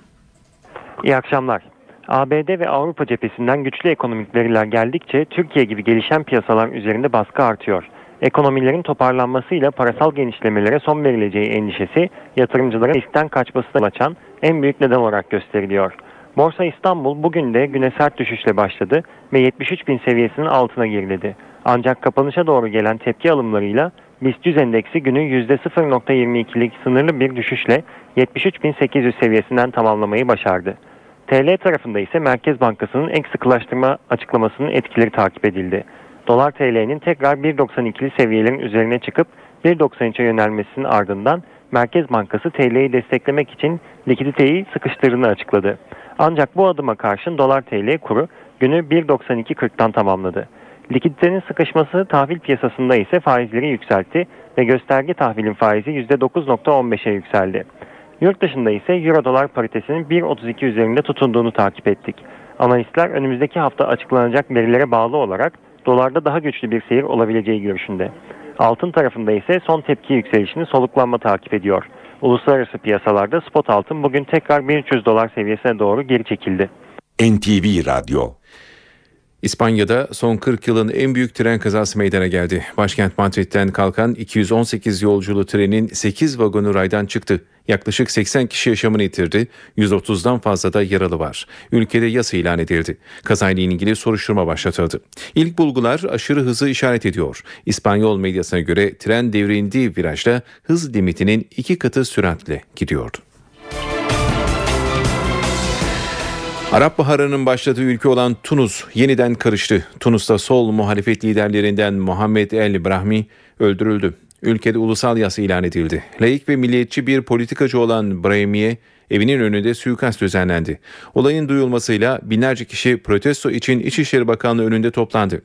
İyi akşamlar. ABD ve Avrupa cephesinden güçlü ekonomik veriler geldikçe Türkiye gibi gelişen piyasalar üzerinde baskı artıyor. Ekonomilerin toparlanmasıyla parasal genişlemelere son verileceği endişesi yatırımcıların riskten kaçmasına açan en büyük neden olarak gösteriliyor. Borsa İstanbul bugün de güne sert düşüşle başladı ve 73 bin seviyesinin altına geriledi. Ancak kapanışa doğru gelen tepki alımlarıyla BIST 100 endeksi günü %0.22'lik sınırlı bir düşüşle 73.800 seviyesinden tamamlamayı başardı. TL tarafında ise Merkez Bankası'nın ek sıkılaştırma açıklamasının etkileri takip edildi. Dolar TL'nin tekrar 1.92'li seviyelerin üzerine çıkıp 1.93'e yönelmesinin ardından Merkez Bankası TL'yi desteklemek için likiditeyi sıkıştırdığını açıkladı. Ancak bu adıma karşın dolar TL kuru günü 1.92.40'tan tamamladı. Likiditenin sıkışması tahvil piyasasında ise faizleri yükseltti ve gösterge tahvilin faizi %9.15'e yükseldi. Yurt dışında ise euro dolar paritesinin 1.32 üzerinde tutunduğunu takip ettik. Analistler önümüzdeki hafta açıklanacak verilere bağlı olarak dolarda daha güçlü bir seyir olabileceği görüşünde. Altın tarafında ise son tepki yükselişini soluklanma takip ediyor. Uluslararası piyasalarda spot altın bugün tekrar 1300 dolar seviyesine doğru geri çekildi. NTV Radyo İspanya'da son 40 yılın en büyük tren kazası meydana geldi. Başkent Madrid'den kalkan 218 yolculu trenin 8 vagonu raydan çıktı. Yaklaşık 80 kişi yaşamını yitirdi. 130'dan fazla da yaralı var. Ülkede yasa ilan edildi. Kazayla ilgili soruşturma başlatıldı. İlk bulgular aşırı hızı işaret ediyor. İspanyol medyasına göre tren devrildiği virajda hız limitinin iki katı süratle gidiyordu. Arap Baharı'nın başladığı ülke olan Tunus yeniden karıştı. Tunus'ta sol muhalefet liderlerinden Muhammed El Brahmi öldürüldü. Ülkede ulusal yasa ilan edildi. Laik ve milliyetçi bir politikacı olan Brahmi'ye evinin önünde suikast düzenlendi. Olayın duyulmasıyla binlerce kişi protesto için İçişleri Bakanlığı önünde toplandı.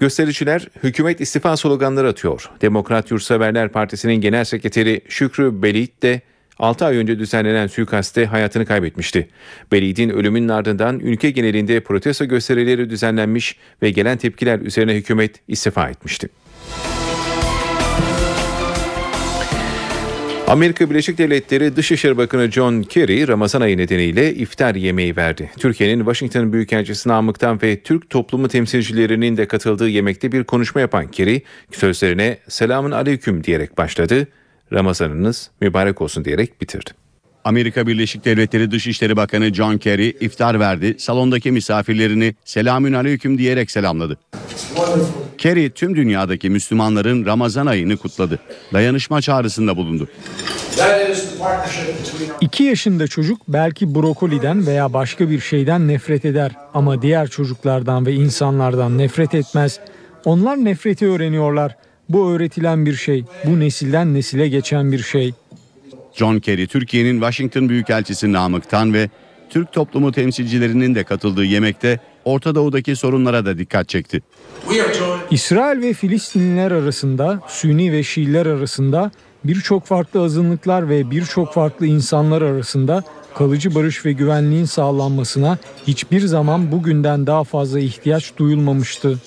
Göstericiler hükümet istifa sloganları atıyor. Demokrat Yurtseverler Partisi'nin genel sekreteri Şükrü Belit de 6 ay önce düzenlenen suikaste hayatını kaybetmişti. Belid'in ölümünün ardından ülke genelinde protesto gösterileri düzenlenmiş ve gelen tepkiler üzerine hükümet istifa etmişti. Amerika Birleşik Devletleri Dışişleri Bakanı John Kerry Ramazan ayı nedeniyle iftar yemeği verdi. Türkiye'nin Washington Büyükelçisi Namık'tan ve Türk toplumu temsilcilerinin de katıldığı yemekte bir konuşma yapan Kerry sözlerine selamun aleyküm diyerek başladı. Ramazanınız mübarek olsun diyerek bitirdi. Amerika Birleşik Devletleri Dışişleri Bakanı John Kerry iftar verdi. Salondaki misafirlerini selamün aleyküm diyerek selamladı. Kerry tüm dünyadaki Müslümanların Ramazan ayını kutladı. Dayanışma çağrısında bulundu. 2 yaşında çocuk belki brokoliden veya başka bir şeyden nefret eder ama diğer çocuklardan ve insanlardan nefret etmez. Onlar nefreti öğreniyorlar. Bu öğretilen bir şey. Bu nesilden nesile geçen bir şey. John Kerry Türkiye'nin Washington Büyükelçisi Namık'tan ve Türk toplumu temsilcilerinin de katıldığı yemekte Orta Doğu'daki sorunlara da dikkat çekti. İsrail ve Filistinliler arasında, Sünni ve Şiiler arasında birçok farklı azınlıklar ve birçok farklı insanlar arasında kalıcı barış ve güvenliğin sağlanmasına hiçbir zaman bugünden daha fazla ihtiyaç duyulmamıştı.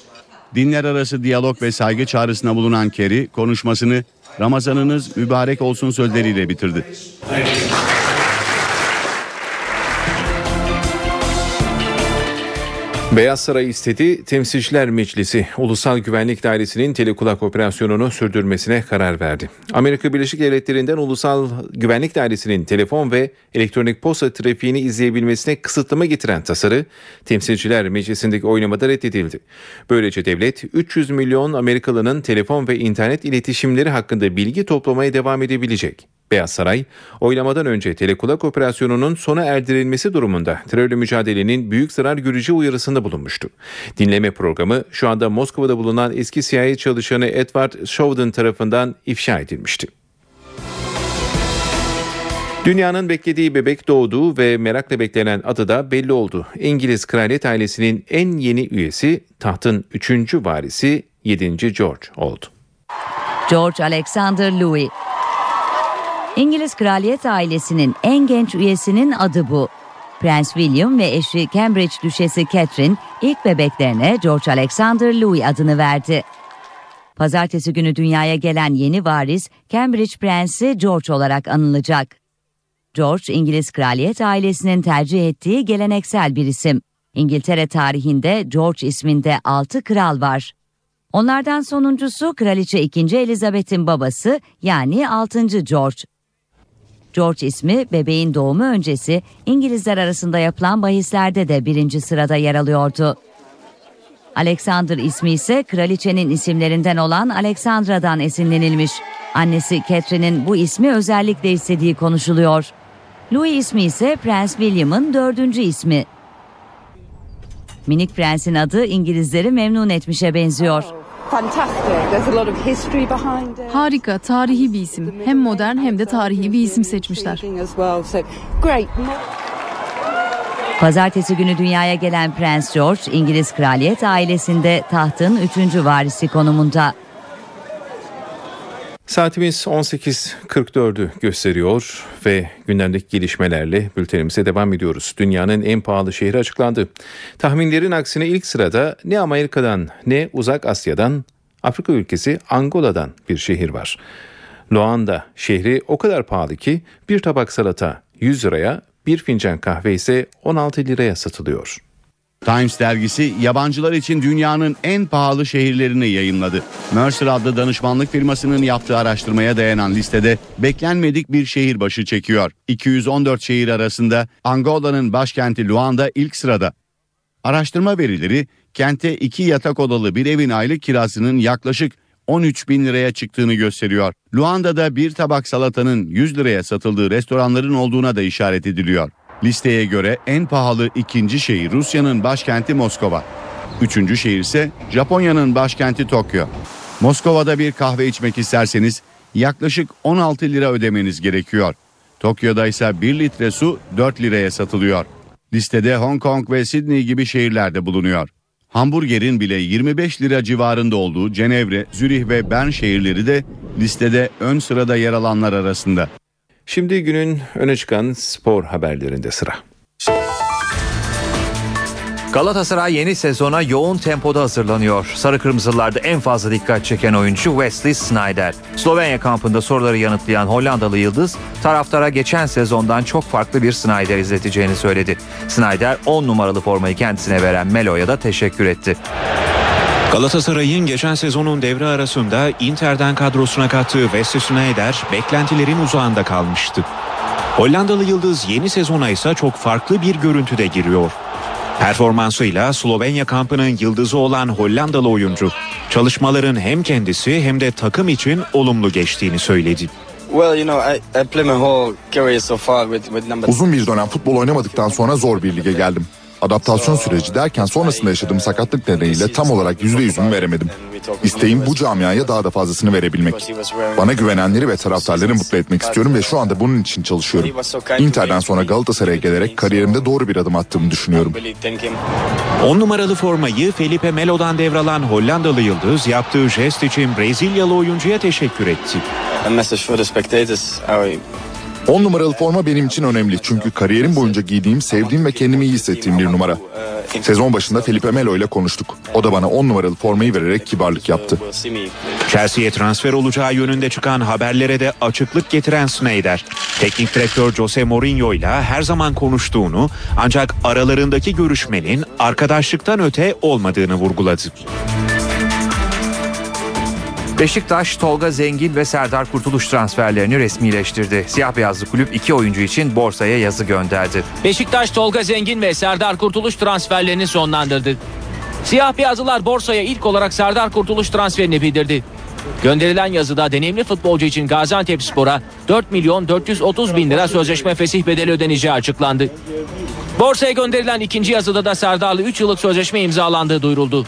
Dinler arası diyalog ve saygı çağrısına bulunan Kerry konuşmasını Ramazanınız mübarek olsun sözleriyle bitirdi. Beyaz Saray istedi, Temsilciler Meclisi Ulusal Güvenlik Dairesi'nin telekulak operasyonunu sürdürmesine karar verdi. Amerika Birleşik Devletleri'nden Ulusal Güvenlik Dairesi'nin telefon ve elektronik posta trafiğini izleyebilmesine kısıtlama getiren tasarı Temsilciler Meclisi'ndeki oylamada reddedildi. Böylece devlet 300 milyon Amerikalının telefon ve internet iletişimleri hakkında bilgi toplamaya devam edebilecek. Beyaz Saray, oylamadan önce telekulak operasyonunun sona erdirilmesi durumunda terörle mücadelenin büyük zarar göreceği uyarısında bulunmuştu. Dinleme programı şu anda Moskova'da bulunan eski CIA çalışanı Edward Snowden tarafından ifşa edilmişti. Dünyanın beklediği bebek doğdu ve merakla beklenen adı da belli oldu. İngiliz kraliyet ailesinin en yeni üyesi tahtın 3. varisi 7. George oldu. George Alexander Louis İngiliz kraliyet ailesinin en genç üyesinin adı bu. Prens William ve eşi Cambridge Düşesi Catherine ilk bebeklerine George Alexander Louis adını verdi. Pazartesi günü dünyaya gelen yeni varis Cambridge Prensi George olarak anılacak. George, İngiliz kraliyet ailesinin tercih ettiği geleneksel bir isim. İngiltere tarihinde George isminde 6 kral var. Onlardan sonuncusu Kraliçe 2. Elizabeth'in babası yani 6. George. George ismi bebeğin doğumu öncesi İngilizler arasında yapılan bahislerde de birinci sırada yer alıyordu. Alexander ismi ise kraliçenin isimlerinden olan Alexandra'dan esinlenilmiş. Annesi Catherine'in bu ismi özellikle istediği konuşuluyor. Louis ismi ise Prens William'ın dördüncü ismi. Minik prensin adı İngilizleri memnun etmişe benziyor. Harika, tarihi bir isim. Hem modern hem de tarihi bir isim seçmişler. Pazartesi günü dünyaya gelen Prens George, İngiliz kraliyet ailesinde tahtın üçüncü varisi konumunda. Saatimiz 18.44'ü gösteriyor ve gündemdeki gelişmelerle bültenimize devam ediyoruz. Dünyanın en pahalı şehri açıklandı. Tahminlerin aksine ilk sırada ne Amerika'dan ne Uzak Asya'dan Afrika ülkesi Angola'dan bir şehir var. Luanda şehri o kadar pahalı ki bir tabak salata 100 liraya bir fincan kahve ise 16 liraya satılıyor. Times dergisi yabancılar için dünyanın en pahalı şehirlerini yayınladı. Mercer adlı danışmanlık firmasının yaptığı araştırmaya dayanan listede beklenmedik bir şehir başı çekiyor. 214 şehir arasında Angola'nın başkenti Luanda ilk sırada. Araştırma verileri kente iki yatak odalı bir evin aylık kirasının yaklaşık 13 bin liraya çıktığını gösteriyor. Luanda'da bir tabak salatanın 100 liraya satıldığı restoranların olduğuna da işaret ediliyor. Listeye göre en pahalı ikinci şehir Rusya'nın başkenti Moskova. Üçüncü şehir ise Japonya'nın başkenti Tokyo. Moskova'da bir kahve içmek isterseniz yaklaşık 16 lira ödemeniz gerekiyor. Tokyo'da ise 1 litre su 4 liraya satılıyor. Listede Hong Kong ve Sydney gibi şehirlerde bulunuyor. Hamburgerin bile 25 lira civarında olduğu Cenevre, Zürih ve Bern şehirleri de listede ön sırada yer alanlar arasında. Şimdi günün öne çıkan spor haberlerinde sıra. Galatasaray yeni sezona yoğun tempoda hazırlanıyor. Sarı Kırmızılarda en fazla dikkat çeken oyuncu Wesley Sneijder. Slovenya kampında soruları yanıtlayan Hollandalı Yıldız, taraftara geçen sezondan çok farklı bir Sneijder izleteceğini söyledi. Sneijder 10 numaralı formayı kendisine veren Melo'ya da teşekkür etti. Galatasaray'ın geçen sezonun devre arasında Inter'den kadrosuna kattığı Wesley Sneijder beklentilerin uzağında kalmıştı. Hollandalı Yıldız yeni sezona ise çok farklı bir görüntüde giriyor. Performansıyla Slovenya kampının yıldızı olan Hollandalı oyuncu çalışmaların hem kendisi hem de takım için olumlu geçtiğini söyledi. Uzun bir dönem futbol oynamadıktan sonra zor bir lige geldim. Adaptasyon süreci derken sonrasında yaşadığım sakatlık nedeniyle tam olarak yüzde yüzümü veremedim. İsteğim bu camiaya daha da fazlasını verebilmek. Bana güvenenleri ve taraftarları mutlu etmek istiyorum ve şu anda bunun için çalışıyorum. Inter'den sonra Galatasaray'a gelerek kariyerimde doğru bir adım attığımı düşünüyorum. 10 numaralı formayı Felipe Melo'dan devralan Hollandalı Yıldız yaptığı jest için Brezilyalı oyuncuya teşekkür etti. 10 numaralı forma benim için önemli çünkü kariyerim boyunca giydiğim, sevdiğim ve kendimi iyi hissettiğim bir numara. Sezon başında Felipe Melo ile konuştuk. O da bana 10 numaralı formayı vererek kibarlık yaptı. Chelsea'ye transfer olacağı yönünde çıkan haberlere de açıklık getiren Sneijder, teknik direktör Jose Mourinho ile her zaman konuştuğunu ancak aralarındaki görüşmenin arkadaşlıktan öte olmadığını vurguladı. Beşiktaş, Tolga Zengin ve Serdar Kurtuluş transferlerini resmileştirdi. Siyah beyazlı kulüp iki oyuncu için borsaya yazı gönderdi. Beşiktaş, Tolga Zengin ve Serdar Kurtuluş transferlerini sonlandırdı. Siyah beyazlılar borsaya ilk olarak Serdar Kurtuluş transferini bildirdi. Gönderilen yazıda deneyimli futbolcu için Gaziantep Spor'a 4 milyon 430 bin lira sözleşme fesih bedeli ödeneceği açıklandı. Borsaya gönderilen ikinci yazıda da Serdar'la 3 yıllık sözleşme imzalandığı duyuruldu.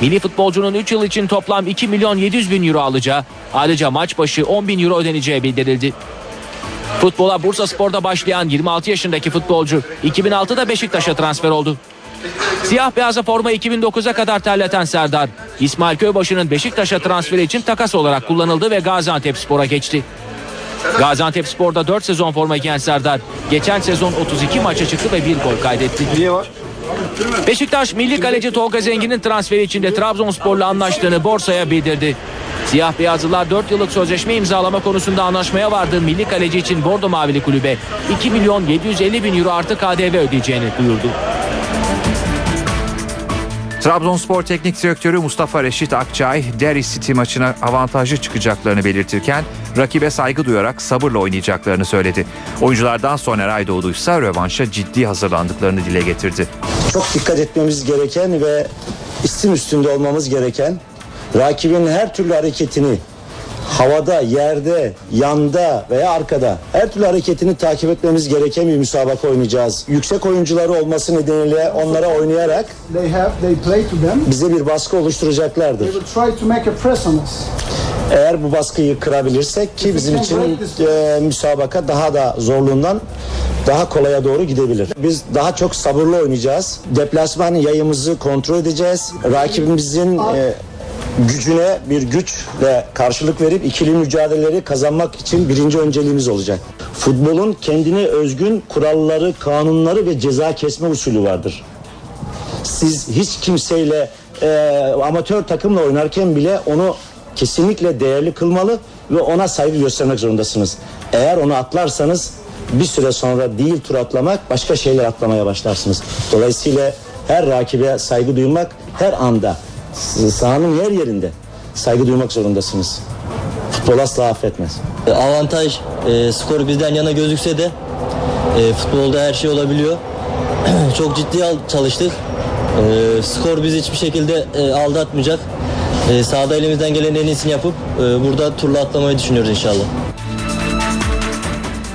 Milli futbolcunun 3 yıl için toplam 2 milyon 700 bin euro alacağı, ayrıca maç başı 10 bin euro ödeneceği bildirildi. Futbola Bursa Spor'da başlayan 26 yaşındaki futbolcu 2006'da Beşiktaş'a transfer oldu. Siyah beyaza forma 2009'a kadar terleten Serdar, İsmail Köybaşı'nın Beşiktaş'a transferi için takas olarak kullanıldı ve Gaziantep Spor'a geçti. Gaziantep Spor'da 4 sezon forma giyen Serdar, geçen sezon 32 maça çıktı ve bir gol kaydetti. Beşiktaş milli kaleci Tolga Zengin'in transferi için de Trabzonspor'la anlaştığını borsaya bildirdi. Siyah beyazlılar 4 yıllık sözleşme imzalama konusunda anlaşmaya vardığı milli kaleci için Bordo Mavili kulübe 2 milyon 750 bin euro artı KDV ödeyeceğini duyurdu. Trabzonspor Teknik Direktörü Mustafa Reşit Akçay, Derry City maçına avantajlı çıkacaklarını belirtirken rakibe saygı duyarak sabırla oynayacaklarını söyledi. Oyunculardan Soner Aydoğdu ise rövanşa ciddi hazırlandıklarını dile getirdi. Çok dikkat etmemiz gereken ve istim üstünde olmamız gereken rakibin her türlü hareketini havada, yerde, yanda veya arkada her türlü hareketini takip etmemiz gereken bir müsabaka oynayacağız. Yüksek oyuncuları olması nedeniyle onlara oynayarak they have they play to them. bize bir baskı oluşturacaklardır. They will try to make a press on us. Eğer bu baskıyı kırabilirsek ki bizim için e, müsabaka daha da zorluğundan daha kolaya doğru gidebilir. Biz daha çok sabırlı oynayacağız. Deplasman yayımızı kontrol edeceğiz. Rakibimizin e, gücüne bir güçle karşılık verip ikili mücadeleleri kazanmak için birinci önceliğimiz olacak. Futbolun kendine özgün kuralları, kanunları ve ceza kesme usulü vardır. Siz hiç kimseyle e, amatör takımla oynarken bile onu kesinlikle değerli kılmalı ve ona saygı göstermek zorundasınız. Eğer onu atlarsanız bir süre sonra değil tur atlamak başka şeyler atlamaya başlarsınız. Dolayısıyla her rakibe saygı duymak her anda sahanın her yerinde saygı duymak zorundasınız. Futbol asla affetmez. Avantaj e, skoru bizden yana gözükse de e, futbolda her şey olabiliyor. [clears throat] Çok ciddi al- çalıştık. E, skor bizi hiçbir şekilde e, aldatmayacak. E, sahada elimizden gelen en iyisini yapıp e, burada turla atlamayı düşünüyoruz inşallah.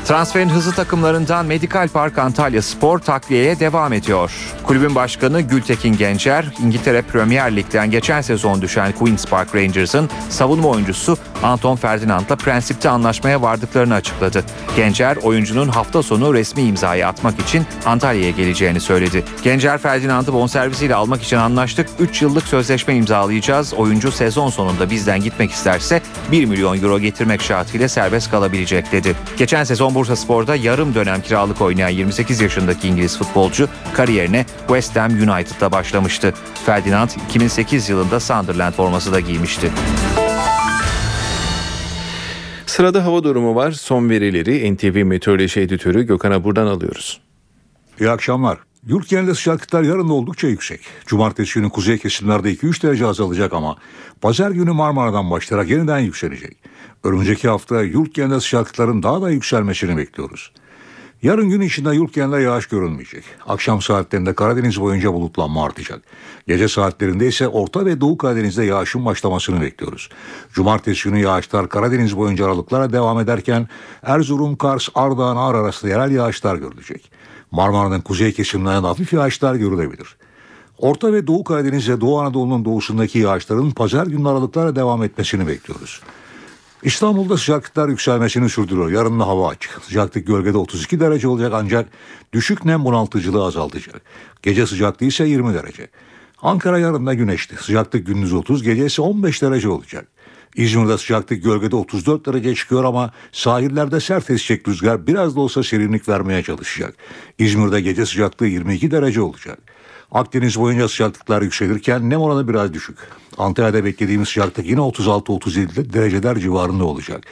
Transferin hızlı takımlarından Medical Park Antalya Spor takliyeye devam ediyor. Kulübün başkanı Gültekin Gencer, İngiltere Premier Lig'den geçen sezon düşen Queen's Park Rangers'ın savunma oyuncusu Anton Ferdinand'la prensipte anlaşmaya vardıklarını açıkladı. Gencer, oyuncunun hafta sonu resmi imzayı atmak için Antalya'ya geleceğini söyledi. Gencer Ferdinand'ı bonservisiyle almak için anlaştık. 3 yıllık sözleşme imzalayacağız. Oyuncu sezon sonunda bizden gitmek isterse 1 milyon euro getirmek şartıyla serbest kalabilecek dedi. Geçen sezon Bursa Spor'da yarım dönem kiralık oynayan 28 yaşındaki İngiliz futbolcu kariyerine West Ham United'da başlamıştı. Ferdinand 2008 yılında Sunderland forması da giymişti. Sırada hava durumu var. Son verileri NTV Meteoroloji Editörü Gökhan'a buradan alıyoruz. İyi akşamlar. Yurt genelinde sıcaklıklar yarın oldukça yüksek. Cumartesi günü kuzey kesimlerde 2-3 derece azalacak ama pazar günü Marmara'dan başlayarak yeniden yükselecek. Önümüzdeki hafta yurt genelinde sıcaklıkların daha da yükselmesini bekliyoruz. Yarın gün içinde yurt genelinde yağış görülmeyecek. Akşam saatlerinde Karadeniz boyunca bulutlanma artacak. Gece saatlerinde ise Orta ve Doğu Karadeniz'de yağışın başlamasını bekliyoruz. Cumartesi günü yağışlar Karadeniz boyunca aralıklara devam ederken Erzurum, Kars, Ardahan, Ağrı arasında yerel yağışlar görülecek. Marmara'nın kuzey kesimlerinde hafif yağışlar görülebilir. Orta ve Doğu Karadeniz ve Doğu Anadolu'nun doğusundaki yağışların pazar günü aralıklara devam etmesini bekliyoruz. İstanbul'da sıcaklıklar yükselmesini sürdürüyor. Yarın da hava açık. Sıcaklık gölgede 32 derece olacak ancak düşük nem bunaltıcılığı azaltacak. Gece sıcaklığı ise 20 derece. Ankara yarın da güneşli. Sıcaklık gündüz 30, gece ise 15 derece olacak. İzmir'de sıcaklık gölgede 34 derece çıkıyor ama sahillerde sert esecek rüzgar biraz da olsa serinlik vermeye çalışacak. İzmir'de gece sıcaklığı 22 derece olacak. Akdeniz boyunca sıcaklıklar yükselirken nem oranı biraz düşük. Antalya'da beklediğimiz sıcaklık yine 36-37 dereceler civarında olacak.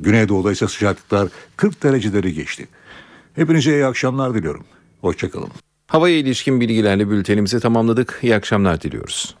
Güneydoğu'da ise sıcaklıklar 40 dereceleri geçti. Hepinize iyi akşamlar diliyorum. Hoşçakalın. Havaya ilişkin bilgilerle bültenimizi tamamladık. İyi akşamlar diliyoruz.